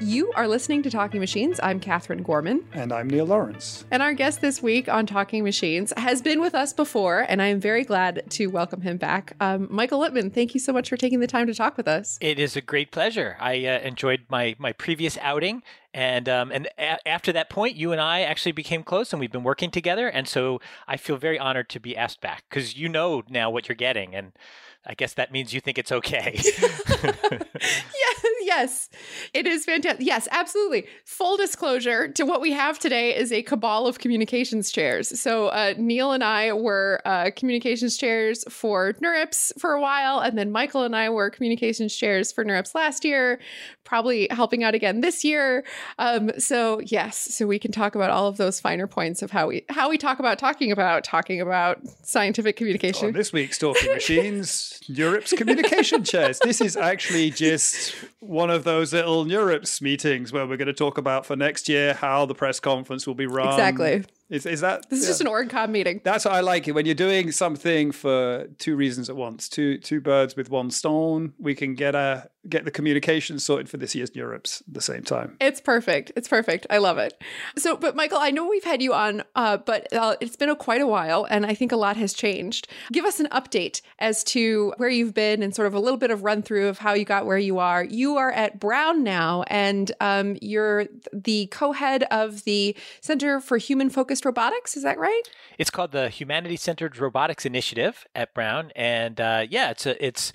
You are listening to Talking Machines. I'm Katherine Gorman. And I'm Neil Lawrence. And our guest this week on Talking Machines has been with us before, and I am very glad to welcome him back. Um, Michael Littman, thank you so much for taking the time to talk with us. It is a great pleasure. I uh, enjoyed my, my previous outing. And um, and a- after that point, you and I actually became close, and we've been working together. And so I feel very honored to be asked back because you know now what you're getting, and I guess that means you think it's okay. yeah, yes, it is fantastic. Yes, absolutely. Full disclosure to what we have today is a cabal of communications chairs. So uh, Neil and I were uh, communications chairs for NeurIPS for a while, and then Michael and I were communications chairs for NeurIPS last year, probably helping out again this year. Um, so yes, so we can talk about all of those finer points of how we how we talk about talking about talking about scientific communication. On this week's Talking Machines, NeurIPS communication chairs. This is actually just one of those little NeurIPS meetings where we're going to talk about for next year how the press conference will be run. Exactly. Is, is that this is yeah. just an OrgComm meeting? That's what I like it when you're doing something for two reasons at once. Two two birds with one stone. We can get a get the communication sorted for this year's NeurIPS at the same time. It's perfect. It's perfect. I love it. So, but Michael, I know we've had you on, uh, but uh, it's been a quite a while, and I think a lot has changed. Give us an update as to where you've been and sort of a little bit of run through of how you got where you are. You are at Brown now, and um, you're the co-head of the Center for Human Focused Robotics. Is that right? It's called the Humanity Centered Robotics Initiative at Brown, and uh, yeah, it's a it's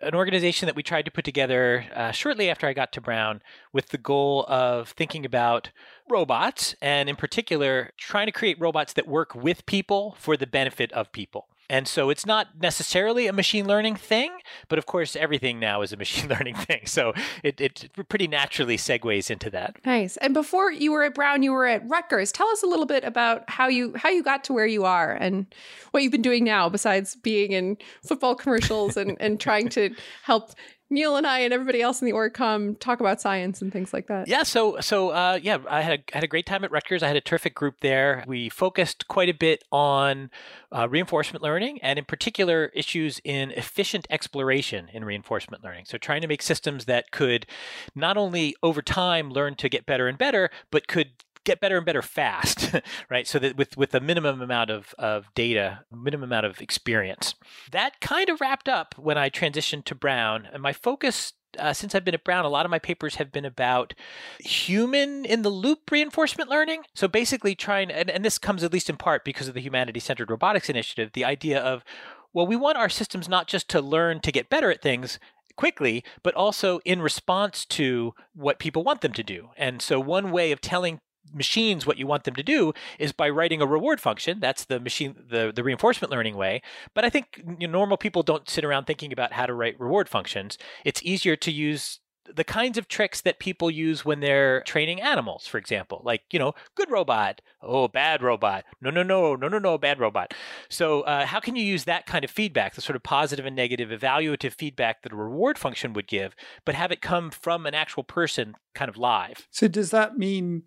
an organization that we tried to put together uh, shortly after I got to Brown with the goal of thinking about robots and, in particular, trying to create robots that work with people for the benefit of people. And so it's not necessarily a machine learning thing, but of course, everything now is a machine learning thing. So it, it pretty naturally segues into that. Nice. And before you were at Brown, you were at Rutgers. Tell us a little bit about how you how you got to where you are and what you've been doing now, besides being in football commercials and, and trying to help Neil and I and everybody else in the OrgComm talk about science and things like that. Yeah, so so uh, yeah, I had a, had a great time at Rutgers. I had a terrific group there. We focused quite a bit on uh, reinforcement learning and, in particular, issues in efficient exploration in reinforcement learning. So trying to make systems that could not only over time learn to get better and better, but could get better and better fast, right? So that with with a minimum amount of of data, minimum amount of experience. That kind of wrapped up when I transitioned to Brown, and my focus. Uh, since I've been at Brown, a lot of my papers have been about human in the loop reinforcement learning. So basically, trying, and, and this comes at least in part because of the Humanity Centered Robotics Initiative, the idea of, well, we want our systems not just to learn to get better at things quickly, but also in response to what people want them to do. And so, one way of telling machines what you want them to do is by writing a reward function that's the machine the, the reinforcement learning way. But i think you know, normal people don't sit around thinking about how to write reward functions. It's easier to use the kinds of tricks that people use when they're training animals, for example, like, you know, good robot, oh, bad robot, no, no, no, no, no, no, bad robot. So, uh, how can you use that kind of feedback, the sort of positive and negative evaluative feedback that a reward function would give, but have it come from an actual person kind of live? So, does that mean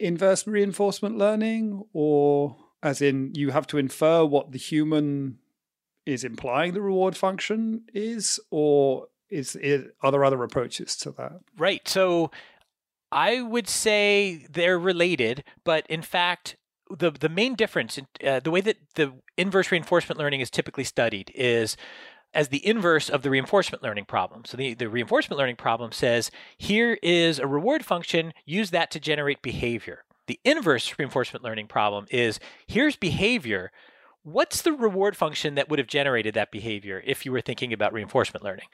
inverse reinforcement learning, or as in you have to infer what the human is implying the reward function is, or is are there other approaches to that? Right. So I would say they're related, but in fact, the the main difference, uh, the way that the inverse reinforcement learning is typically studied is as the inverse of the reinforcement learning problem. So the, the reinforcement learning problem says, here is a reward function, use that to generate behavior. The inverse reinforcement learning problem is, here's behavior, what's the reward function that would have generated that behavior if you were thinking about reinforcement learning?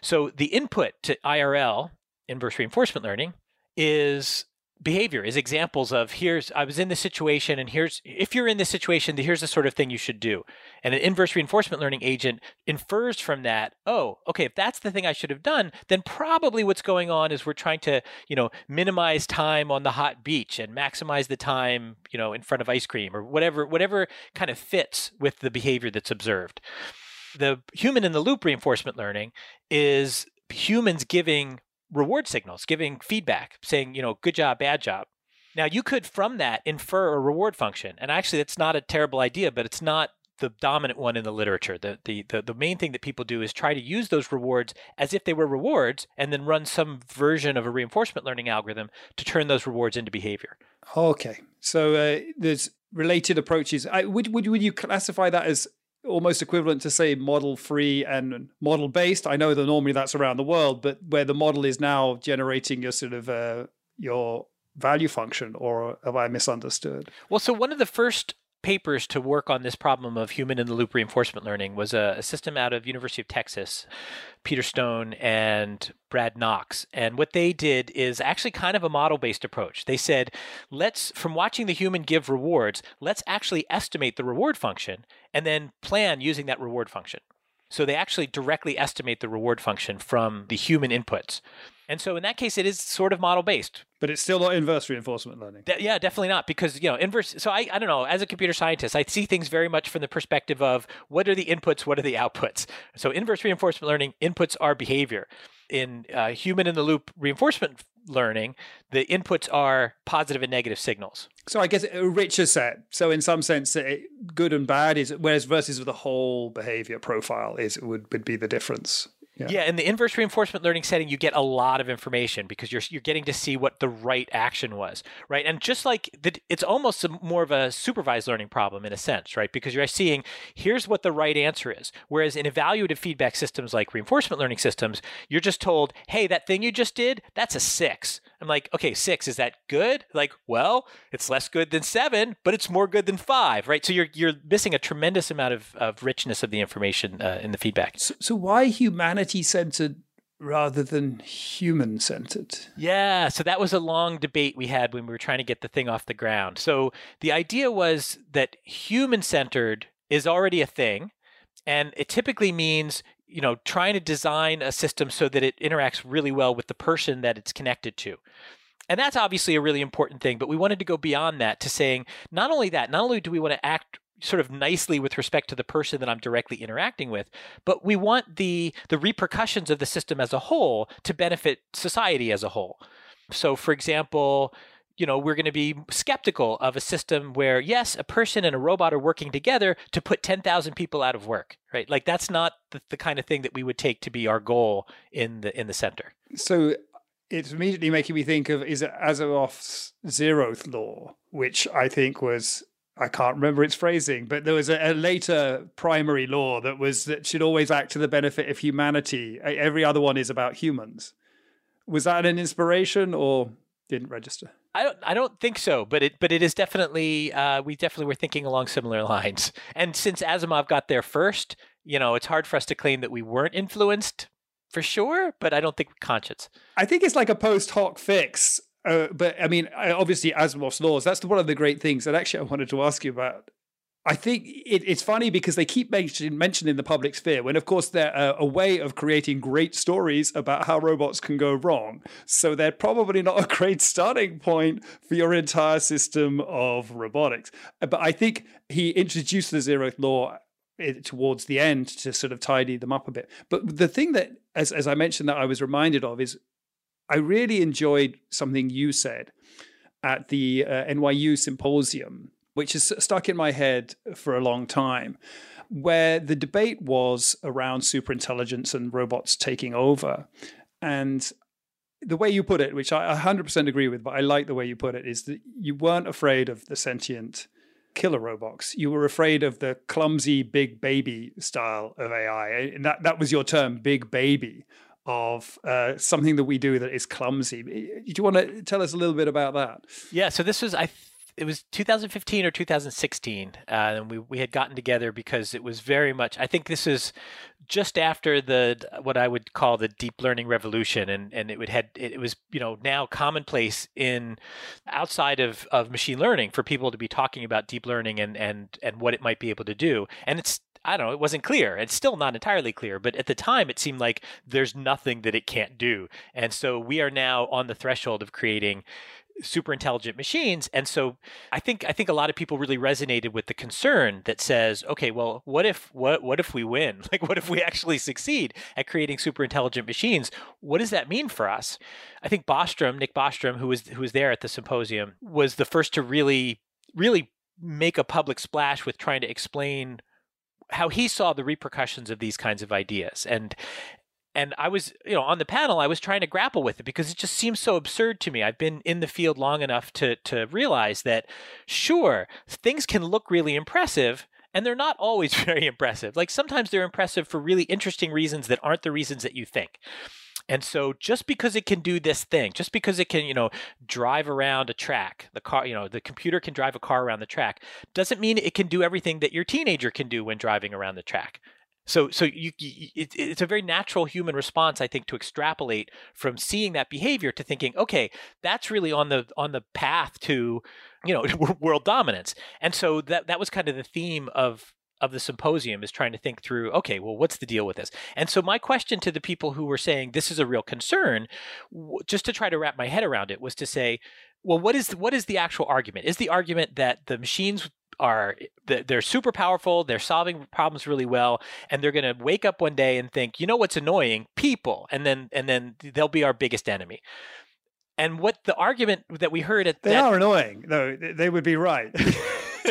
So the input to IRL, inverse reinforcement learning, is behavior is examples of here's I was in this situation and here's if you're in this situation here's the sort of thing you should do. And an inverse reinforcement learning agent infers from that, oh, okay, if that's the thing I should have done, then probably what's going on is we're trying to, you know, minimize time on the hot beach and maximize the time, you know, in front of ice cream or whatever whatever kind of fits with the behavior that's observed. The human in the loop reinforcement learning is humans giving reward signals, giving feedback, saying, you know, good job, bad job. Now, you could from that infer a reward function. And actually, that's not a terrible idea, but it's not the dominant one in the literature. The, the, the, the main thing that people do is try to use those rewards as if they were rewards and then run some version of a reinforcement learning algorithm to turn those rewards into behavior. Okay. So uh, there's related approaches. I, would, would, would you classify that as almost equivalent to say model free and model based? I know that normally that's around the world, but where the model is now generating your sort of uh, your value function, or have I misunderstood? Well, so one of the first papers to work on this problem of human in the loop reinforcement learning was a, a, system out of University of Texas, Peter Stone and Brad Knox. And what they did is actually kind of a model based approach. They said, let's from watching the human give rewards, let's actually estimate the reward function and then plan using that reward function. So they actually directly estimate the reward function from the human inputs. And so in that case, it is sort of model based. But it's still not inverse reinforcement learning. De- yeah, definitely not. Because, you know, inverse. So I, I don't know, as a computer scientist, I see things very much from the perspective of what are the inputs, what are the outputs. So inverse reinforcement learning inputs are behavior. In uh, human in the loop reinforcement learning, the inputs are positive and negative signals. So I guess a richer set. So in some sense, good and bad is whereas versus the whole behavior profile is would, would be the difference. Yeah. yeah, in the inverse reinforcement learning setting, you get a lot of information because you're you're getting to see what the right action was, right? And just like the, it's almost a, more of a supervised learning problem in a sense, right? Because you're seeing here's what the right answer is. Whereas in evaluative feedback systems like reinforcement learning systems, you're just told, hey, that thing you just did, that's a six. I'm like, okay, six, is that good? Like, well, it's less good than seven, but it's more good than five, right? So you're you're missing a tremendous amount of, of richness of the information uh, in the feedback. So, so why humanity centered rather than human centered? Yeah, so that was a long debate we had when we were trying to get the thing off the ground. So the idea was that human centered is already a thing, and it typically means you know trying to design a system so that it interacts really well with the person that it's connected to and that's obviously a really important thing but we wanted to go beyond that to saying not only that not only do we want to act sort of nicely with respect to the person that I'm directly interacting with, but we want the the repercussions of the system as a whole to benefit society as a whole. So for example, you know, we're going to be skeptical of a system where, yes, a person and a robot are working together to put 10,000 people out of work, right? Like that's not the, the kind of thing that we would take to be our goal in the in the center. So it's immediately making me think of is Asimov's zeroth law, which I think was I can't remember its phrasing, but there was a, a, later primary law that was that should always act to the benefit of humanity. Every other one is about humans. Was that an inspiration or didn't register? I don't. I don't think so. But it. But it is definitely. Uh, we definitely were thinking along similar lines. And since Asimov got there first, you know, it's hard for us to claim that we weren't influenced for sure. But I don't think conscious. I think it's like a post hoc fix. Uh, but I mean, obviously Asimov's laws. That's one of the great things. And actually, I wanted to ask you about I think it, it's funny because they keep mentioning the public sphere when, of course, they're a, a, way of creating great stories about how robots can go wrong. So they're probably not a great starting point for your entire system of robotics. But I think he introduced the zeroth law eh, towards the end to sort of tidy them up a bit. But the thing that, as, as I mentioned, that I was reminded of is I really enjoyed something you said at the uh, NYU symposium which has stuck in my head for a long time, where the debate was around superintelligence and robots taking over. And the way you put it, which I 100% agree with, but I like the way you put it, is that you weren't afraid of the sentient killer robots. You were afraid of the clumsy big baby style of AI. And that, that was your term, big baby, of uh, something that we do that is clumsy. Do you want to tell us a little bit about that? Yeah, so this was, I it was 2015 or 2016, uh, and we we had gotten together because it was very much. I think this is just after the what I would call the deep learning revolution, and and it would had it was you know now commonplace in outside of of machine learning for people to be talking about deep learning and and and what it might be able to do, and it's I don't know, it wasn't clear. It's still not entirely clear, but at the time it seemed like there's nothing that it can't do. And so we are now on the threshold of creating super intelligent machines and so i think i think a lot of people really resonated with the concern that says okay well what if what what if we win? Like what if we actually succeed at creating super intelligent machines? What does that mean for us? I think bostrom nick bostrom who was who was there at the symposium was the first to really really make a public splash with trying to explain how he saw the repercussions of these kinds of ideas. And and I was, you know, on the panel, I was trying to grapple with it because it just seems so absurd to me. I've been in the field long enough to to realize that, sure, things can look really impressive, and they're not always very impressive. Like sometimes they're impressive for really interesting reasons that aren't the reasons that you think. And so just because it can do this thing, just because it can, you know, drive around a track, the car, you know, the computer can drive a car around the track, doesn't mean it can do everything that your teenager can do when driving around the track. So, so you, you it, it's a very natural human response, I think, to extrapolate from seeing that behavior to thinking, okay, that's really on the on the path to, you know, world dominance. And so that that was kind of the theme of of the symposium is trying to think through okay well what's the deal with this and so my question to the people who were saying this is a real concern just to try to wrap my head around it was to say well what is what is the actual argument is the argument that the machines are eh, they're super powerful they're solving problems really well and they're going to wake up one day and think you know what's annoying? People! And then and then they'll be our biggest enemy. And what the argument that we heard at they that, are annoying. Though they would be right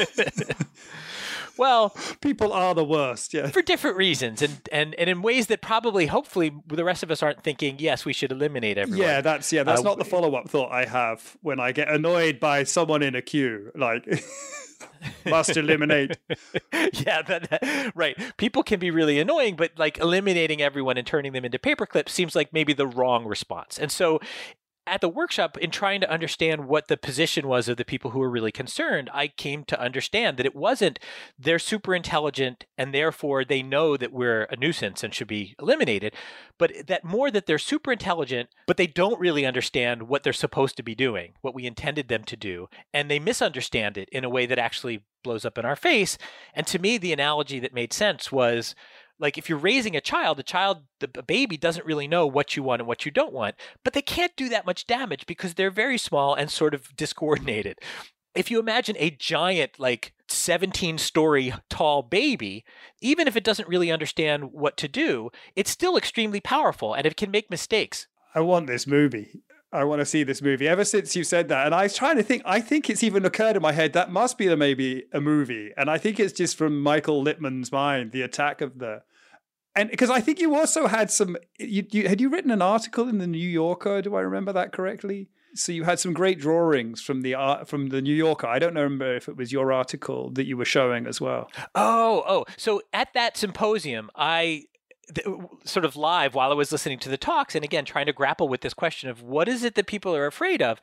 well, people are the worst, yeah. For different reasons and, and and in ways that probably hopefully the rest of us aren't thinking, yes, we should eliminate everyone. Yeah, that's yeah, that's uh, not the follow-up thought I have when I get annoyed by someone in a queue like must eliminate. yeah, that, that, right. People can be really annoying, but like eliminating everyone and turning them into paper clips seems like maybe the wrong response. And so at the workshop, in trying to understand what the position was of the people who were really concerned, I came to understand that it wasn't they're super intelligent and therefore they know that we're a nuisance and should be eliminated, but that more that they're super intelligent, but they don't really understand what they're supposed to be doing, what we intended them to do, and they misunderstand it in a way that actually blows up in our face. And to me, the analogy that made sense was like if you're raising a child a child the baby doesn't really know what you want and what you don't want but they can't do that much damage because they're very small and sort of discoordinated. If you imagine a giant like 17 story tall baby even if it doesn't really understand what to do it's still extremely powerful and it can make mistakes. I want this movie. I want to see this movie. Ever since you said that, and I was trying to think, I think it's even occurred in my head that must be a, maybe a movie, and I think it's just from Michael Littman's mind, the attack of the and because I think you also had some, you, you had you written an article in the New Yorker? Do I remember that correctly? So you had some great drawings from the art from the New Yorker. I don't remember if it was your article that you were showing as well. Oh, oh. So at that symposium, I sort of live while I was listening to the talks, and again trying to grapple with this question of what is it that people are afraid of.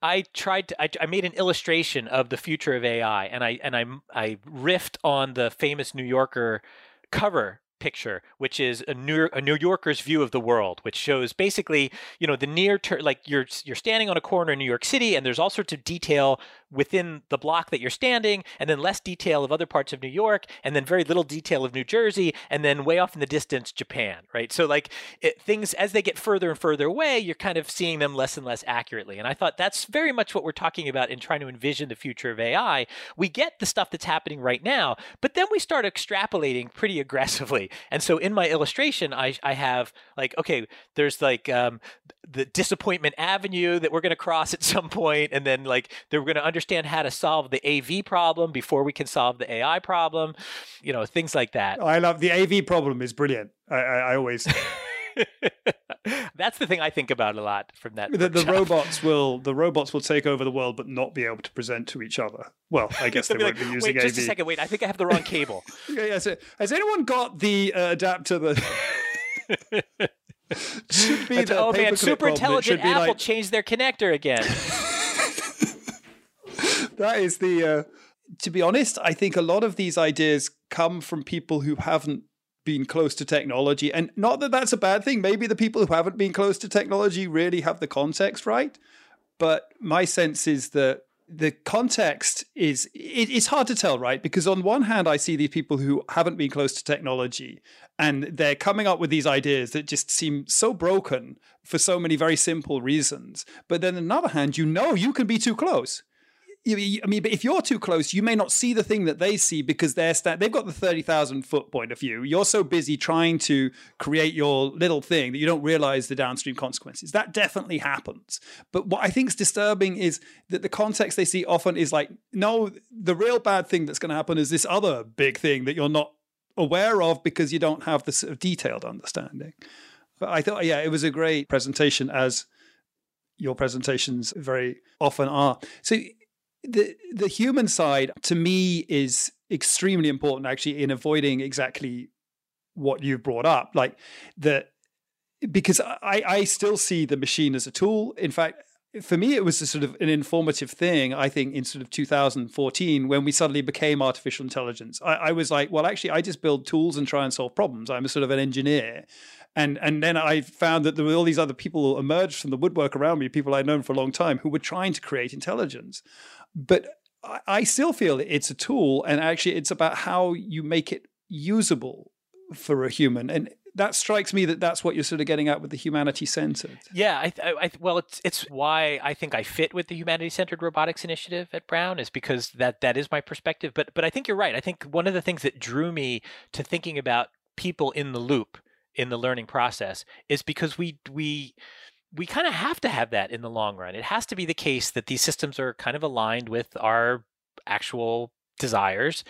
I tried to, I, I made an illustration of the future of AI, and I and I I riffed on the famous New Yorker cover picture, which is a New, a New Yorker's view of the world, which shows basically, you know, the near term, like you're you're standing on a corner in New York City, and there's all sorts of detail within the block that you're standing, and then less detail of other parts of New York, and then very little detail of New Jersey, and then way off in the distance, Japan, right? So like it, things as they get further and further away, you're kind of seeing them less and less accurately. And I thought that's very much what we're talking about in trying to envision the future of AI. We get the stuff that's happening right now, but then we start extrapolating pretty aggressively. And so in my illustration, I, I have like, okay, there's like um, the disappointment avenue that we're going to cross at some point, and then like they're going to understand how to solve the AV problem before we can solve the AI problem, you know, things like that. I love the AV problem is brilliant. I, I, I always. That's the thing I think about a lot from that. The, the, robots will the robots will take over the world, but not be able to present to each other. Well, I guess they won't like, be using wait, AV. Just a second, wait. I think I have the wrong cable. yeah, yeah. So, has anyone got the uh, adapter? The should be the oh man, super intelligent Apple like... changed their connector again. that is the. Uh, to be honest, I think a lot of these ideas come from people who haven't been close to technology. And not that that's a bad thing. Maybe the people who haven't been close to technology really have the context right. But my sense is that the context is it, it's hard to tell right because on one hand i see these people who haven't been close to technology and they're coming up with these ideas that just seem so broken for so many very simple reasons but then on the other hand you know you can be too close I mean, but if you're too close, you may not see the thing that they see because they're sta- they've got the thirty thousand foot point of view. You're so busy trying to create your little thing that you don't realize the downstream consequences. That definitely happens. But what I think is disturbing is that the context they see often is like, no, the real bad thing that's going to happen is this other big thing that you're not aware of because you don't have the sort of detailed understanding. But I thought, yeah, it was a great presentation, as your presentations very often are. So the the human side to me is extremely important actually in avoiding exactly what you brought up. Like the because I, I still see the machine as a tool. In fact for me it was a sort of an informative thing i think in sort of 2014 when we suddenly became artificial intelligence. I, I was like well actually i just build tools and try and solve problems. I'm a sort of an engineer. And and then I found that there were all these other people emerged from the woodwork around me, people I'd known for a long time, who were trying to create intelligence. But I, still feel it's a tool, and actually, it's about how you make it usable for a human. And that strikes me that that's what you're sort of getting at with the humanity centered. Yeah, I, I, well, it's it's why I think I fit with the humanity centered robotics initiative at Brown is because that that is my perspective. But but I think you're right. I think one of the things that drew me to thinking about people in the loop in the learning process is because we we we kind of have to have that in the long run. It has to be the case that these systems are kind of aligned with our actual desires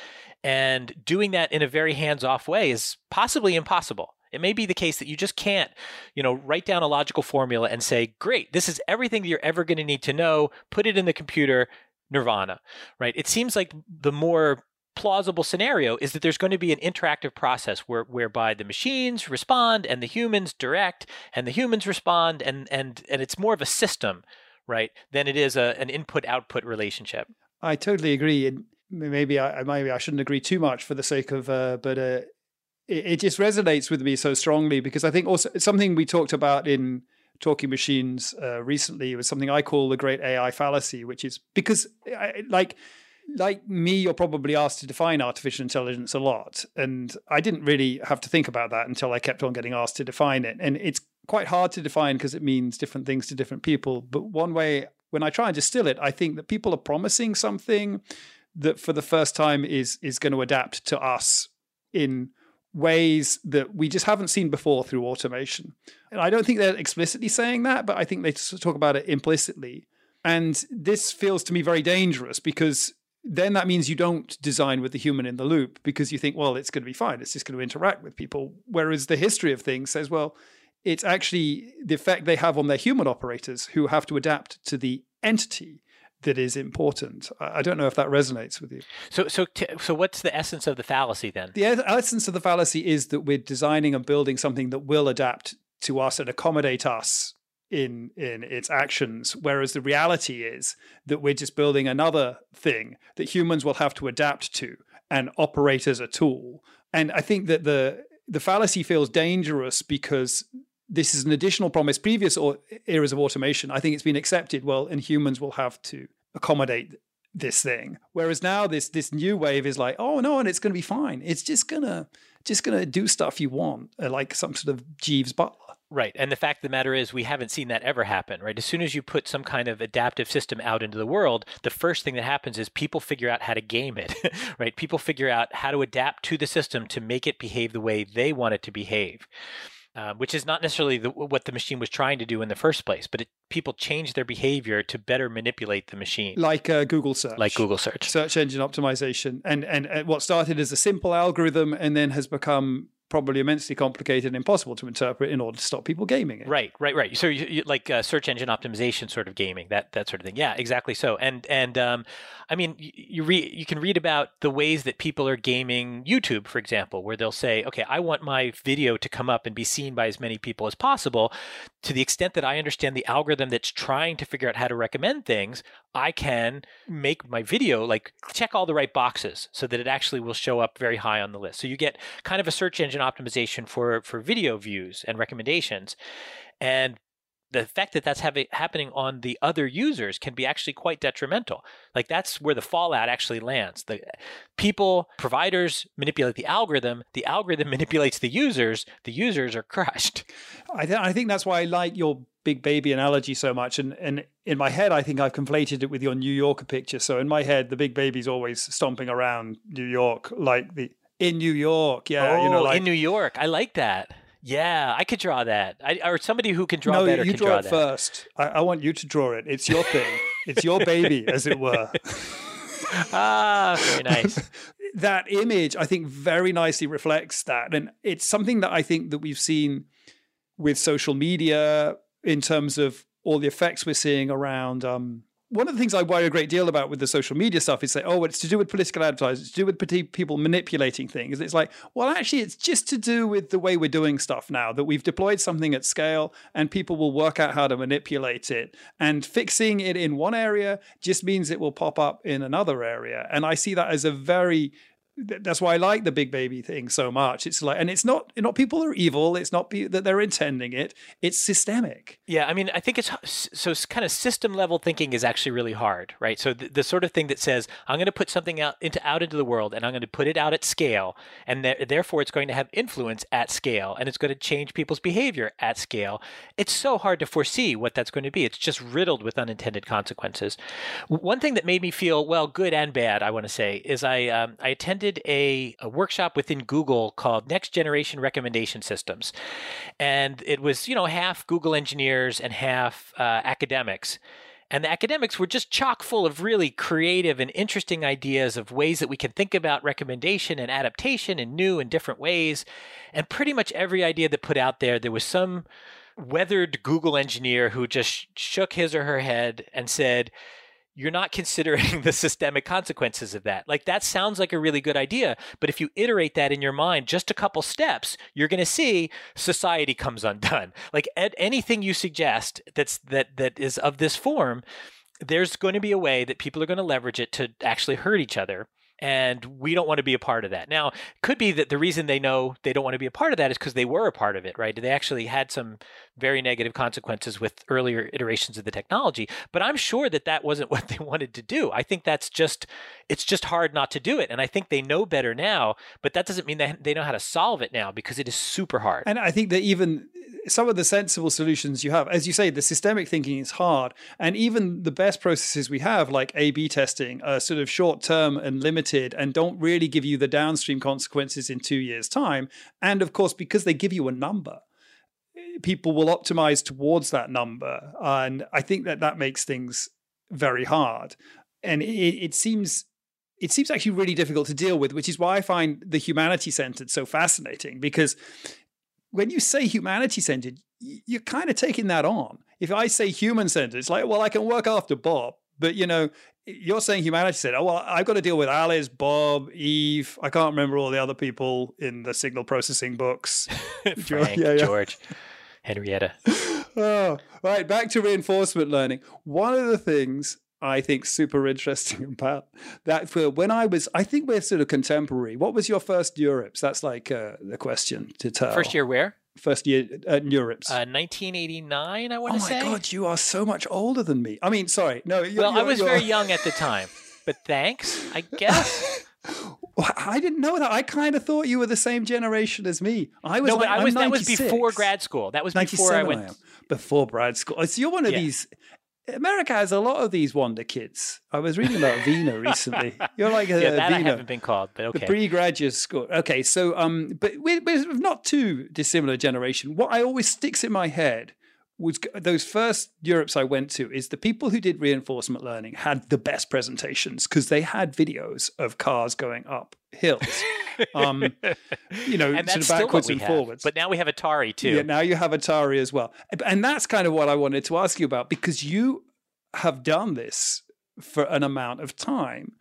and doing that in a very hands-off way is possibly impossible. It may be the case that you just can't, you know, write down a logical formula and say, "Great, this is everything that you're ever going to need to know. Put it in the computer, nirvana." Right? It seems like the more plausible scenario is that there's going to be an interactive process where, whereby the machines respond and the humans direct and the humans respond and and and it's more of a system right than it is a, an input output relationship. I totally agree and maybe i maybe i shouldn't agree too much for the sake of uh, but uh, it, it just resonates with me so strongly because i think also something we talked about in talking machines uh, recently was something i call the great ai fallacy which is because I, like like me, you're probably asked to define artificial intelligence a lot. And I didn't really have to think about that until I kept on getting asked to define it. And it's quite hard to define because it means different things to different people. But one way, when I try and distill it, I think that people are promising something that for the first time is is going to adapt to us in ways that we just haven't seen before through automation. And I don't think they're explicitly saying that, but I think they talk about it implicitly. And this feels to me very dangerous because then that means you don't design with the human in the loop because you think, well, it's going to be fine. It's just going to interact with people. Whereas the history of things says, well, it's actually the effect they have on their human operators who have to adapt to the entity that is important. I don't know if that resonates with you. So, so, t- so, what's the essence of the fallacy then? The essence of the fallacy is that we're designing and building something that will adapt to us and accommodate us in in its actions whereas the reality is that we're just building another thing that humans will have to adapt to and operate as a tool. And i think that the the fallacy feels dangerous because this is an additional promise. Previous or eras of automation i think it's been accepted well and humans will have to accommodate this thing. Whereas now this this new wave is like oh no and it's going to be fine. It's just going to just to do stuff you want uh, like some sort of jeeves butler Right. And the fact of the matter is, we haven't seen that ever happen, right? As soon as you put some kind of adaptive system out into the world, the first thing that happens is people figure out how to game it, right? People figure out how to adapt to the system to make it behave the way they want it to behave. Uh, which is not necessarily the, what the machine was trying to do in the first place, but it, people change their behavior to better manipulate the machine. Like uh, Google search. Like Google search. Search engine optimization. And, and, and what started as a simple algorithm and then has become probably immensely complicated and impossible to interpret in order to stop people gaming it. Right, right, right. So you, you, like uh, search engine optimization sort of gaming, that that sort of thing. Yeah, exactly. So and and um, I mean, you you, re- you can read about the ways that people are gaming YouTube, for example, where they'll say, okay, I want my video to come up and be seen by as many people as possible. To the extent that I understand the algorithm that's trying to figure out how to recommend things, I can make my video like check all the right boxes so that it actually will show up very high on the list. So you get kind of a search engine optimization for for video views and recommendations. And the fact that that's having, happening on the other users can be actually quite detrimental. Like that's where the fallout actually lands. The people, providers manipulate the algorithm. The algorithm manipulates the users. The users are crushed. I, th- I think that's why I like your big baby analogy so much. And and in my head, I think I've conflated it with your New Yorker picture. So in my head, the big baby's always stomping around New York, like the in New York. Yeah, oh, you know, like, like in New York. I like that. Yeah, I could draw that. I, or somebody who can draw no, better you can draw, draw it that. first. I, I want you to draw it. It's your thing. it's your baby, as it were. ah, very nice. that image, I think, very nicely reflects that. And it's something that I think that we've seen with social media in terms of all the effects we're seeing around um, one of the things I worry a great deal about with the social media stuff is say, oh, it's to do with political advertising, it's to do with people manipulating things. It's like, well, actually, it's just to do with the way we're doing stuff now, that we've deployed something at scale and people will work out how to manipulate it. And fixing it in one area just means it will pop up in another area. And I see that as a very that's why I like the big baby thing so much. It's like, and it's not, not people are evil. It's not pe- that they're intending it. It's systemic. Yeah, I mean, I think it's so kind of system level thinking is actually really hard, right? So the, the sort of thing that says I'm going to put something out into out into the world, and I'm going to put it out at scale, and th- therefore it's going to have influence at scale, and it's going to change people's behavior at scale. It's so hard to foresee what that's going to be. It's just riddled with unintended consequences. One thing that made me feel well, good and bad, I want to say, is I um, I attended a, a workshop within Google called Next Generation Recommendation Systems. And it was, you know, half Google engineers and half uh, academics. And the academics were just chock full of really creative and interesting ideas of ways that we can think about recommendation and adaptation in new and different ways. And pretty much every idea that put out there, there was some weathered Google engineer who just shook his or her head and said, you're not considering the systemic consequences of that. Like that sounds like a really good idea, but if you iterate that in your mind just a couple steps, you're going to see society comes undone. Like ed- anything you suggest that's that that is of this form, there's going to be a way that people are going to leverage it to actually hurt each other and we don't want to be a part of that. Now, could be that the reason they know they don't want to be a part of that is because they were a part of it, right? They actually had some very negative consequences with earlier iterations of the technology, but I'm sure that that wasn't what they wanted to do. I think that's just it's just hard not to do it, and I think they know better now, but that doesn't mean that they know how to solve it now because it is super hard. And I think that even eh, some of the sensible solutions you have, as you say, the systemic thinking is hard, and even the best processes we have, like A/B testing, are sort of short term and limited, and don't really give you the downstream consequences in two years' time. And of course, because they give you a number, people will optimize towards that number, and I think that that makes things very hard. And it, it seems it seems actually really difficult to deal with, which is why I find the humanity centered so fascinating because when you say humanity centered, you're kind of taking that on. If I say human centered, it's like, well, I can work after Bob, but you know, you're saying humanity said, Oh, well, I've got to deal with Alice, Bob, Eve. I can't remember all the other people in the signal processing books. Frank, yeah, yeah. George, Henrietta. oh, right. Back to reinforcement learning. One of the things I think super interesting about that. For when I was, I think we're sort of contemporary. What was your first NeurIPS? That's like uh, the question to tell. First year where? First year at NeurIPS. Uh, 1989, I want to say. Oh my God, you are so much older than me. I mean, sorry. No, you're, well, you're, I was very young at the time, but thanks, I guess. I didn't know that. I kind of thought you were the same generation as me. I was. No, but I was. That was before grad school. That was before I went. I before grad school. So you're one of yeah. these America has a lot of these wonder kids. I was reading about Wiener recently. You're like a yeah, that Wiener, I haven't been called, but okay. The pre-graduate school. Okay, so um, but we're, we're not too dissimilar generation. What I always sticks in my head was those first NeurIPS I went to is the people who did reinforcement learning had the best presentations because they had videos of cars going up hills. Um, you know, and sort of backwards and have. forwards. But now we have Atari too. Yeah, now you have Atari as well. And that's kind of what I wanted to ask you about because you have done this for an amount of time.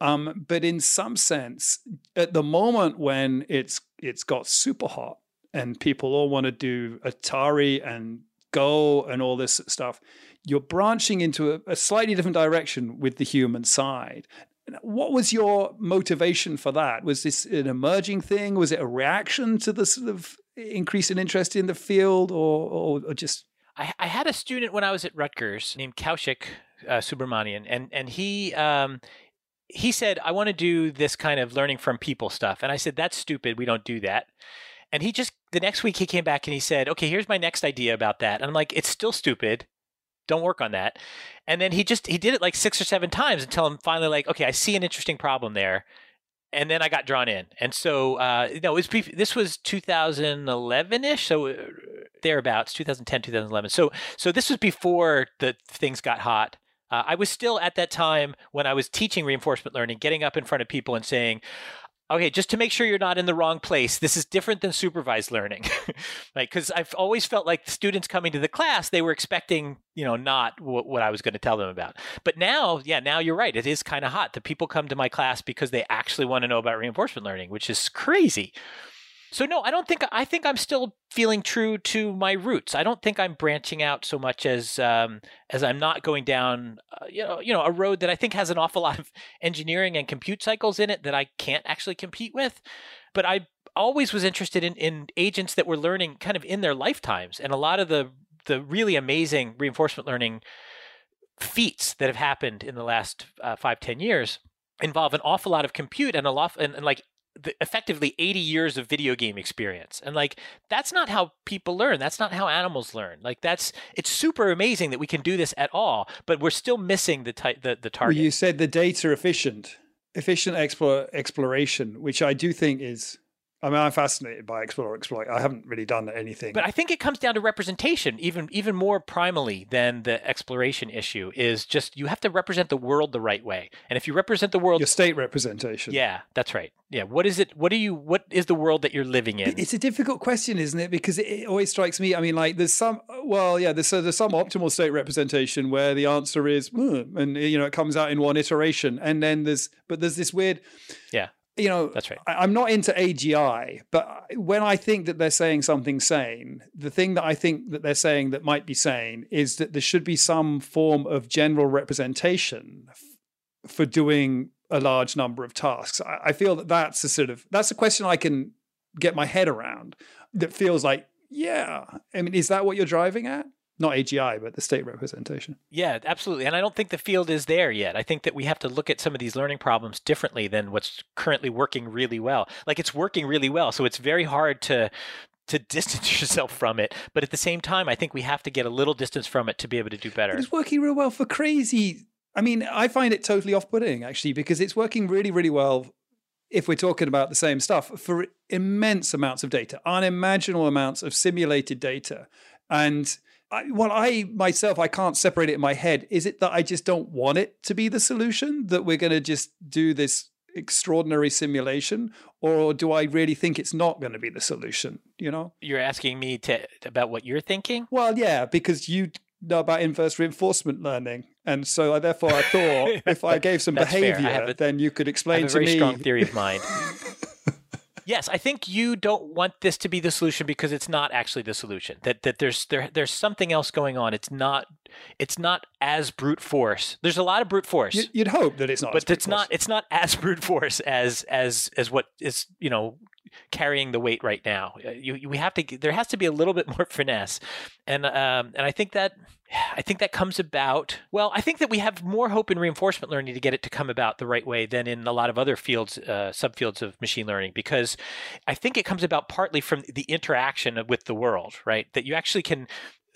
Um, but in some sense, at the moment when it's it's got super hot and people all want to do Atari and Go and all this stuff, you're branching into a, a slightly different direction with the human side. What was your motivation for that? Was this an emerging thing? Was it a reaction to the sort of increase in interest in the field, or, or, or just? I, I, had a student when I was at Rutgers named Kaushik uh, Subramanian, and and he um, he said, "I want to do this kind of learning from people stuff," and I said, "That's stupid. We don't do that." And he just the next week he came back and he said, "Okay, here's my next idea about that." And I'm like, "It's still stupid. Don't work on that." And then he just he did it like six or seven times until I'm finally like, "Okay, I see an interesting problem there." And then I got drawn in, and so uh, no, it was this was 2011 ish, so uh, thereabouts, 2010, 2011. So so this was before the things got hot Uh, I was still at that time when I was teaching reinforcement learning, getting up in front of people and saying, okay, just to make sure you're not in the wrong place, this is different than supervised learning. like, because I've always felt like students coming to the class, they were expecting, you know, not w- what I was going to tell them about. But now, yeah, now you're right. It is kind of hot. The people come to my class because they actually want to know about reinforcement learning, which is crazy. So no, I don't think I think I'm still feeling true to my roots. I don't think I'm branching out so much as um, as I'm not going down uh, you know you know a road that I think has an awful lot of engineering and compute cycles in it that I can't actually compete with. But I always was interested in in agents that were learning kind of in their lifetimes, and a lot of the the really amazing reinforcement learning feats that have happened in the last uh, five ten years involve an awful lot of compute and a lot and, and like the, effectively 80 years of video game experience and like that's not how people learn that's not how animals learn like that's it's super amazing that we can do this at all but we're still missing the type the, the target well, you said the data efficient efficient explore, exploration which i do think is I mean, I'm fascinated by explore exploit. I haven't really done anything, but I think it comes down to representation, even even more primally than the exploration issue. Is just you have to represent the world the right way, and if you represent the world, your state representation. Yeah, that's right. Yeah, what is it? What do you? What is the world that you're living in? It's a difficult question, isn't it? Because it always strikes me. I mean, like there's some. Well, yeah, there's there's some optimal state representation where the answer is, mm, and you know, it comes out in one iteration, and then there's, but there's this weird. Yeah you know, that's right. I, am not into AGI, but when I think that they're saying something sane, the thing that I think that they're saying that might be sane is that there should be some form of general representation f- for doing a large number of tasks. I, I feel that that's a sort of that's a question I can get my head around. That feels like, yeah. I mean, is that what you're driving at? Not AGI, but the state representation. Yeah, absolutely. And I don't think the field is there yet. I think that we have to look at some of these learning problems differently than what's currently working really well. Like it's working really well, so it's very hard to to distance yourself from it. But at the same time, I think we have to get a little distance from it to be able to do better. But it's working real well for crazy. I mean, I find it totally off-putting actually because it's working really, really well if we're talking about the same stuff for immense amounts of data, unimaginable amounts of simulated data. And I, well, I myself, I can't separate it in my head. Is it that I just don't want it to be the solution? That we're going to just do this extraordinary simulation, or do I really think it's not going to be the solution? You know, you're asking me to about what you're thinking. Well, yeah, because you know about inverse reinforcement learning, and so I, therefore I thought if I gave some behavior, a, then you could explain to me. Very strong theory of mind. yes, I think you don't want this to be the solution because it's not actually the solution. That that there's there there's something else going on. It's not it's not as brute force. There's a lot of brute force. You'd hope that it's not, but it's force. not it's not as brute force as as as what is you know carrying the weight right now. Uh, you, you, we have to there has to be a little bit more finesse, and um, and I think that I think that comes about. Well, I think that we have more hope in reinforcement learning to get it to come about the right way than in a lot of other fields, uh, subfields of machine learning, because I think it comes about partly from the interaction with the world, right? That you actually can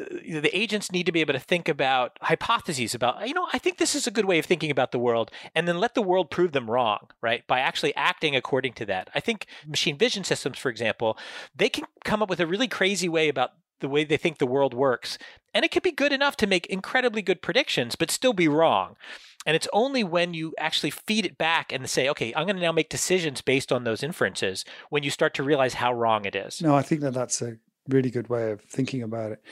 uh, the agents need to be able to think about hypotheses about you know i think this is a good way of thinking about the world and then let the world prove them wrong right by actually acting according to that i think machine vision systems for example they can come up with a really crazy way about the way they think the world works and it could be good enough to make incredibly good predictions but still be wrong and it's only when you actually feed it back and say, okay, I'm going to now make decisions based on those inferences when you start to realize how wrong it is. No, I think that that's a really good way of thinking about it.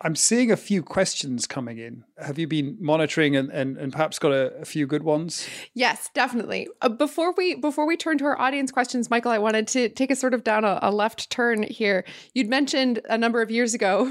I'm seeing a few questions coming in. Have you been monitoring and, and, and perhaps got a, a few good ones? Yes, definitely. Uh, before we before we turn to our audience questions, Michael, I wanted to take us sort of down a, a left turn here. You'd mentioned a number of years ago.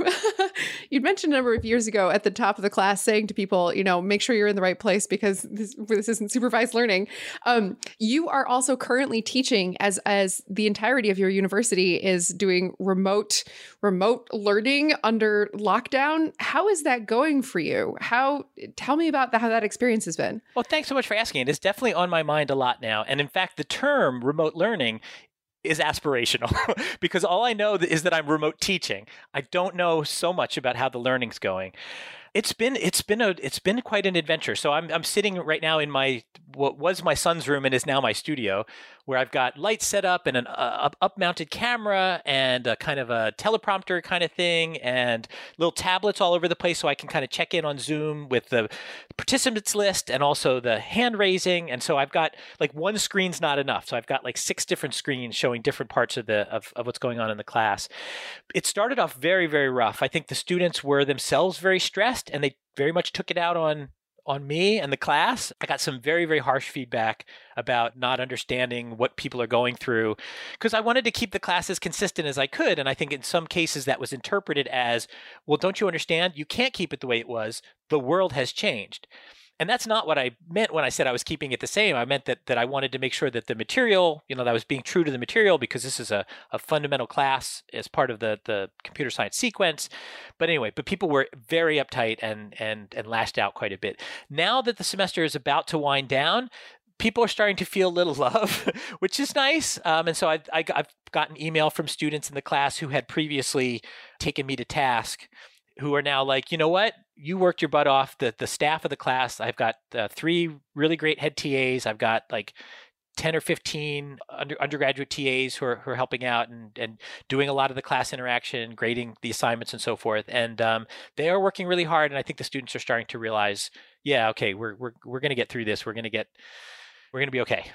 you'd mentioned a number of years ago at the top of the class, saying to people, you know, make sure you're in the right place because this, this isn't supervised learning. Um, you are also currently teaching as as the entirety of your university is doing remote remote learning under lock lockdown. How is that going for you? How tell me about the, how that experience has been. Well, thanks so much for asking. It is definitely on my mind a lot now. And in fact, the term remote learning is aspirational because all I know is that I'm remote teaching. I don't know so much about how the learning's going It's been it's been a it's been quite an adventure. So I'm I'm sitting right now in my what was my son's room and is now my studio, where I've got lights set up and an uh, up mounted camera and a kind of a teleprompter kind of thing and little tablets all over the place so I can kind of check in on Zoom with the participants list and also the hand raising. And so I've got like one screen's not enough. So I've got like six different screens showing different parts of the of, of what's going on in the class. It started off very, very rough. I think the students were themselves very stressed and they very much took it out on on me and the class. I got some very, very harsh feedback about not understanding what people are going through because I wanted to keep the class as consistent as I could. And I think in some cases that was interpreted as, well, don't you understand? You can't keep it the way it was. The world has changed. And that's not what I meant when I said I was keeping it the same. I meant that that I wanted to make sure that the material, you know, that I was being true to the material because this is a, a fundamental class as part of the the computer science sequence. But anyway, but people were very uptight and and and lashed out quite a bit. Now that the semester is about to wind down, people are starting to feel a little love, which is nice. Um, and so I, I, I've gotten email from students in the class who had previously taken me to task who are now like, you know what? You worked your butt off. The the staff of the class. I've got uh, three really great head TAs. I've got like 10 or 15 under, undergraduate TAs who are, who are helping out and, and doing a lot of the class interaction, grading the assignments and so forth. And um, they are working really hard. And I think the students are starting to realize, yeah, okay, we're, we're, we're going to get through this. We're going to get, we're going to be okay.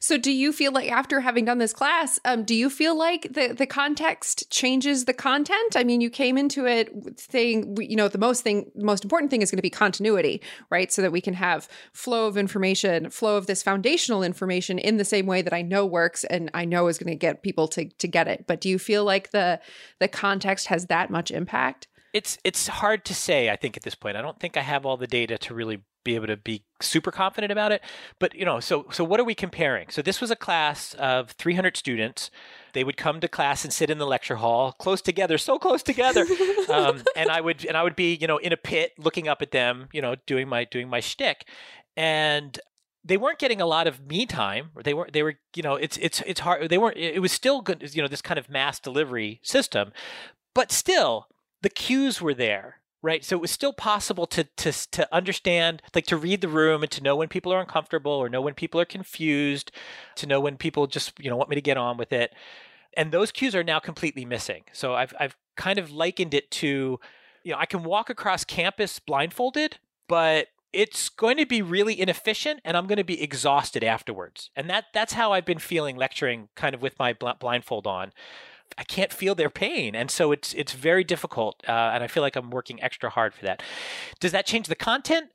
So, do you feel like after having done this class, um, do you feel like the the context changes the content? I mean, you came into it saying, you know, the most thing, most important thing is going to be continuity, right? So that we can have flow of information, flow of this foundational information in the same way that I know works and I know is going to get people to to get it. But do you feel like the the context has that much impact? It's it's hard to say. I think at this point, I don't think I have all the data to really be able to be super confident about it. But you know, so so what are we comparing? So this was a class of 300 students. They would come to class and sit in the lecture hall, close together, so close together. um, and I would and I would be you know in a pit looking up at them, you know, doing my doing my shtick, and they weren't getting a lot of me time. They were they were you know it's it's it's hard. They weren't. It was still good. You know this kind of mass delivery system, but still the cues were there right? So it was still possible to to to understand like to read the room and to know when people are uncomfortable or know when people are confused to know when people just you know want me to get on with it. And those cues are now completely missing. So i've i've kind of likened it to you know i can walk across campus blindfolded but it's going to be really inefficient and i'm going to be exhausted afterwards. And that that's how i've been feeling lecturing kind of with my blindfold on I can't feel their pain, and so it's it's very difficult. Uh, and I feel like I'm working extra hard for that. Does that change the content?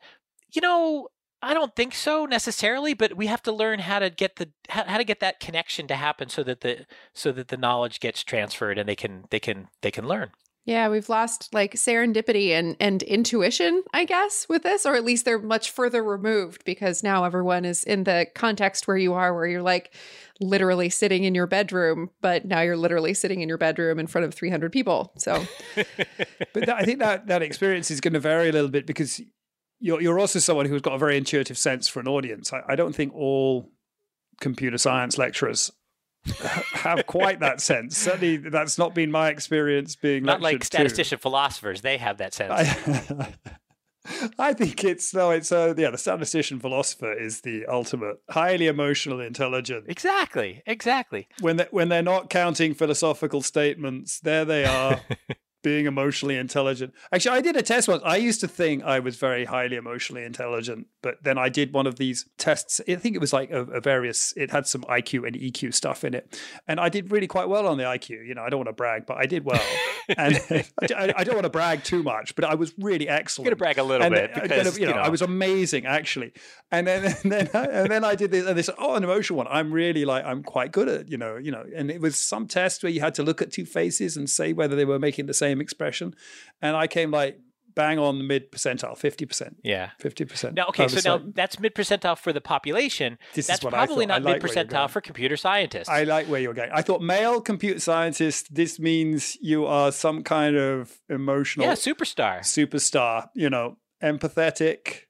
You know, I don't think so necessarily, but we have to learn how to get the how, how to get that connection to happen so that the so that the knowledge gets transferred and they can they can they can learn. Yeah, we've lost like serendipity and and intuition, I guess, with this, or at least they're much further removed because now everyone is in the context where you are, where you're like literally sitting in your bedroom, but now you're literally sitting in your bedroom in front of 300 people. So, but that, I think that that experience is going to vary a little bit because you're you're also someone who's got a very intuitive sense for an audience. I, I don't think all computer science lecturers have quite that sense. Certainly, that's not been my experience being not like statistician to. philosophers. They have that sense. I, I think it's no, it's uh, yeah. The statistician philosopher is the ultimate, highly emotional, intelligent. Exactly, exactly. When they when they're not counting philosophical statements, there they are, being emotionally intelligent. Actually, I did a test once. I used to think I was very highly emotionally intelligent, but then I did one of these tests. I think it was like a, a, various. It had some IQ and EQ stuff in it, and I did really quite well on the IQ. You know, I don't want to brag, but I did well. and I, I, don't want to brag too much, but I was really excellent. You're gonna brag a little and bit because you know, you know, I was amazing actually. And then and then and then I did this, and they said, "Oh, an emotional one. I'm really like I'm quite good at you know you know." And it was some test where you had to look at two faces and say whether they were making the same same expression. And I came like bang on the mid percentile, 50%. Yeah. 50%. Now, okay, so now that's mid percentile for the population. This that's probably not like mid percentile for computer scientists. I like where you're going. I thought male computer scientist, this means you are some kind of emotional. Yeah, superstar. Superstar, you know, empathetic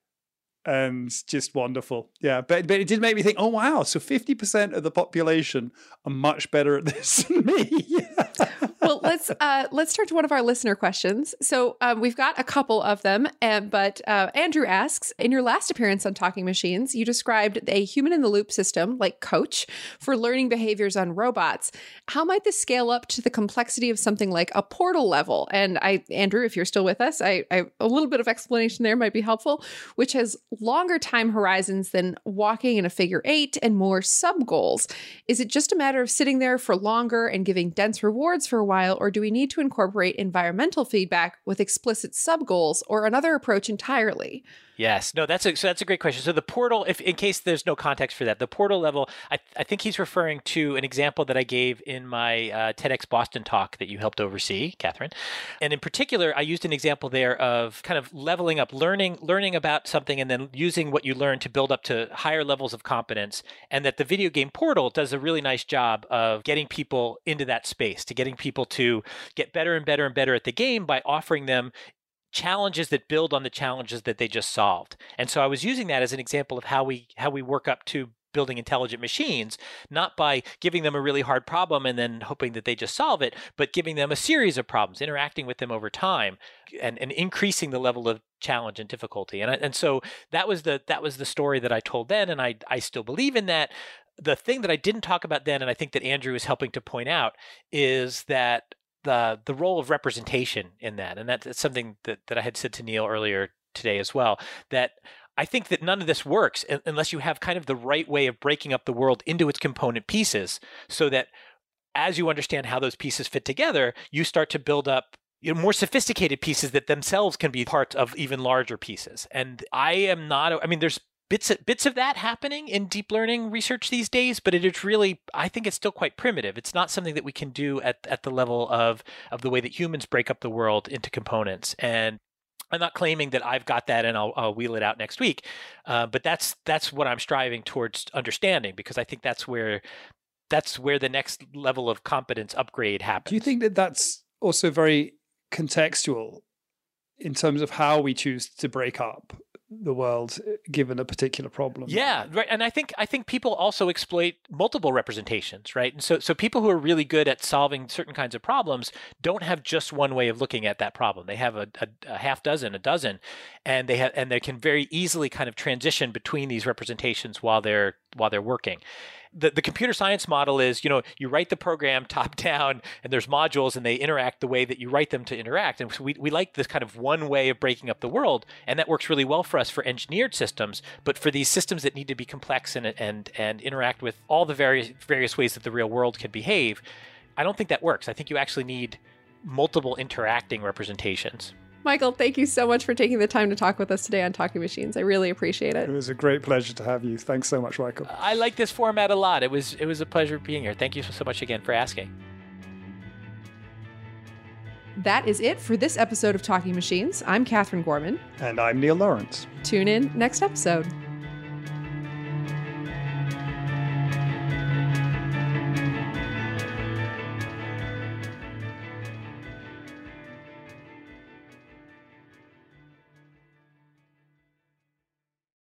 and just wonderful. Yeah, but, but it did make me think, oh, wow, so 50% of the population are much better at this than me. well, let's uh, let's turn to one of our listener questions. So um, we've got a couple of them, and, but uh, Andrew asks: In your last appearance on Talking Machines, you described a human-in-the-loop system like Coach for learning behaviors on robots. How might this scale up to the complexity of something like a portal level? And I, Andrew, if you're still with us, I, I a little bit of explanation there might be helpful, which has longer time horizons than walking in a figure eight and more sub goals. Is it just a matter of sitting there for longer and giving dense rewards for a while, or do we need to incorporate environmental feedback with explicit sub goals or another approach entirely? Yes, no, that's a so that's a great question. So the portal, if in case there's no context for that, the portal level, I, I think he's referring to an example that I gave in my uh, TEDx Boston talk that you helped oversee, Katherine, and in particular, I used an example there of kind of leveling up, learning learning about something, and then using what you learn to build up to higher levels of competence, and that the video game portal does a really nice job of getting people into that space, to getting people to get better and better and better at the game by offering them challenges that build on the challenges that they just solved. And so I was using that as an example of how we how we work up to building intelligent machines, not by giving them a really hard problem and then hoping that they just solve it, but giving them a series of problems, interacting with them over time, and, and increasing the level of challenge and difficulty. And I, and so that was the that was the story that I told then, and I I still believe in that. The thing that I didn't talk about then, and I think that Andrew is helping to point out, is that the the role of representation in that, and that's something that, that I had said to Neil earlier today as well. That I think that none of this works unless you have kind of the right way of breaking up the world into its component pieces, so that as you understand how those pieces fit together, you start to build up you know, more sophisticated pieces that themselves can be part of even larger pieces. And I am not. I mean, there's bits of, bits of that happening in deep learning research these days, but it is really I think it's still quite primitive. It's not something that we can do at at the level of of the way that humans break up the world into components. And I'm not claiming that I've got that and I'll, I'll wheel it out next week, uh, but that's that's what I'm striving towards understanding because I think that's where that's where the next level of competence upgrade happens. Do you think that that's also very contextual in terms of how we choose to break up the world uh, given a particular problem. Yeah, right. And I think I think people also exploit multiple representations, right? And so so people who are really good at solving certain kinds of problems don't have just one way of looking at that problem. They have a, a, a half dozen, a dozen, and they have and they can very easily kind of transition between these representations while they're while they're working. The, the computer science model is you know you write the program top down and there's modules and they interact the way that you write them to interact. And so we, we like this kind of one way of breaking up the world and that works really well for us for engineered systems but for these systems that need to be complex and and and interact with all the various various ways that the real world can behave i don't think that works. I think you actually need multiple interacting representations Michael, thank you so much for taking the time to talk with us today on Talking Machines. I really appreciate it. It was a great pleasure to have you. Thanks so much, Michael. I like this format a lot. It was it was a pleasure being here. Thank you so much again for asking. That is it for this episode of Talking Machines. I'm Katherine Gorman. And I'm Neil Lawrence. Tune in next episode.